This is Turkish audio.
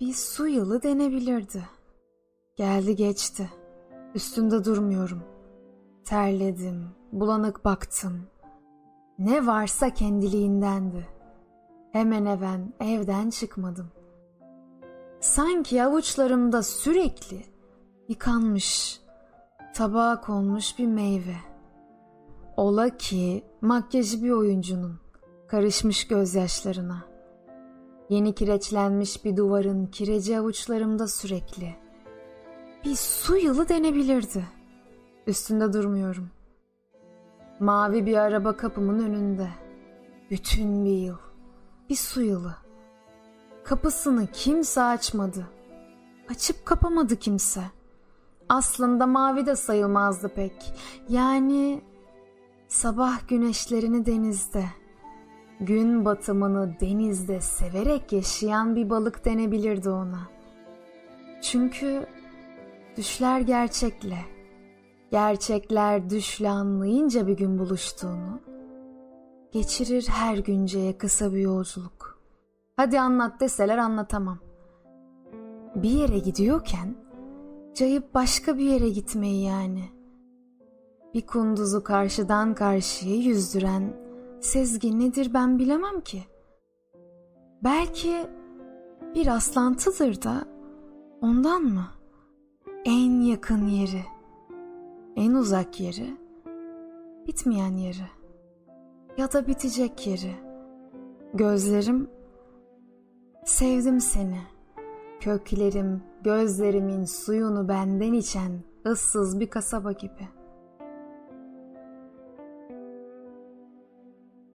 Bir su yılı denebilirdi. Geldi geçti. Üstünde durmuyorum. Terledim, bulanık baktım. Ne varsa kendiliğindendi. Hemen hemen evden çıkmadım. Sanki avuçlarımda sürekli yıkanmış, tabağa konmuş bir meyve. Ola ki makyajı bir oyuncunun karışmış gözyaşlarına. Yeni kireçlenmiş bir duvarın kireci avuçlarımda sürekli. Bir su yılı denebilirdi. Üstünde durmuyorum. Mavi bir araba kapımın önünde. Bütün bir yıl. Bir su yılı. Kapısını kimse açmadı. Açıp kapamadı kimse. Aslında mavi de sayılmazdı pek. Yani sabah güneşlerini denizde, gün batımını denizde severek yaşayan bir balık denebilirdi ona. Çünkü düşler gerçekle, gerçekler düşle anlayınca bir gün buluştuğunu, geçirir her günceye kısa bir yolculuk. Hadi anlat deseler anlatamam. Bir yere gidiyorken cayıp başka bir yere gitmeyi yani. Bir kunduzu karşıdan karşıya yüzdüren sezgi nedir ben bilemem ki. Belki bir aslantıdır da ondan mı? En yakın yeri, en uzak yeri, bitmeyen yeri ya da bitecek yeri. Gözlerim sevdim seni. Köklerim gözlerimin suyunu benden içen ıssız bir kasaba gibi.''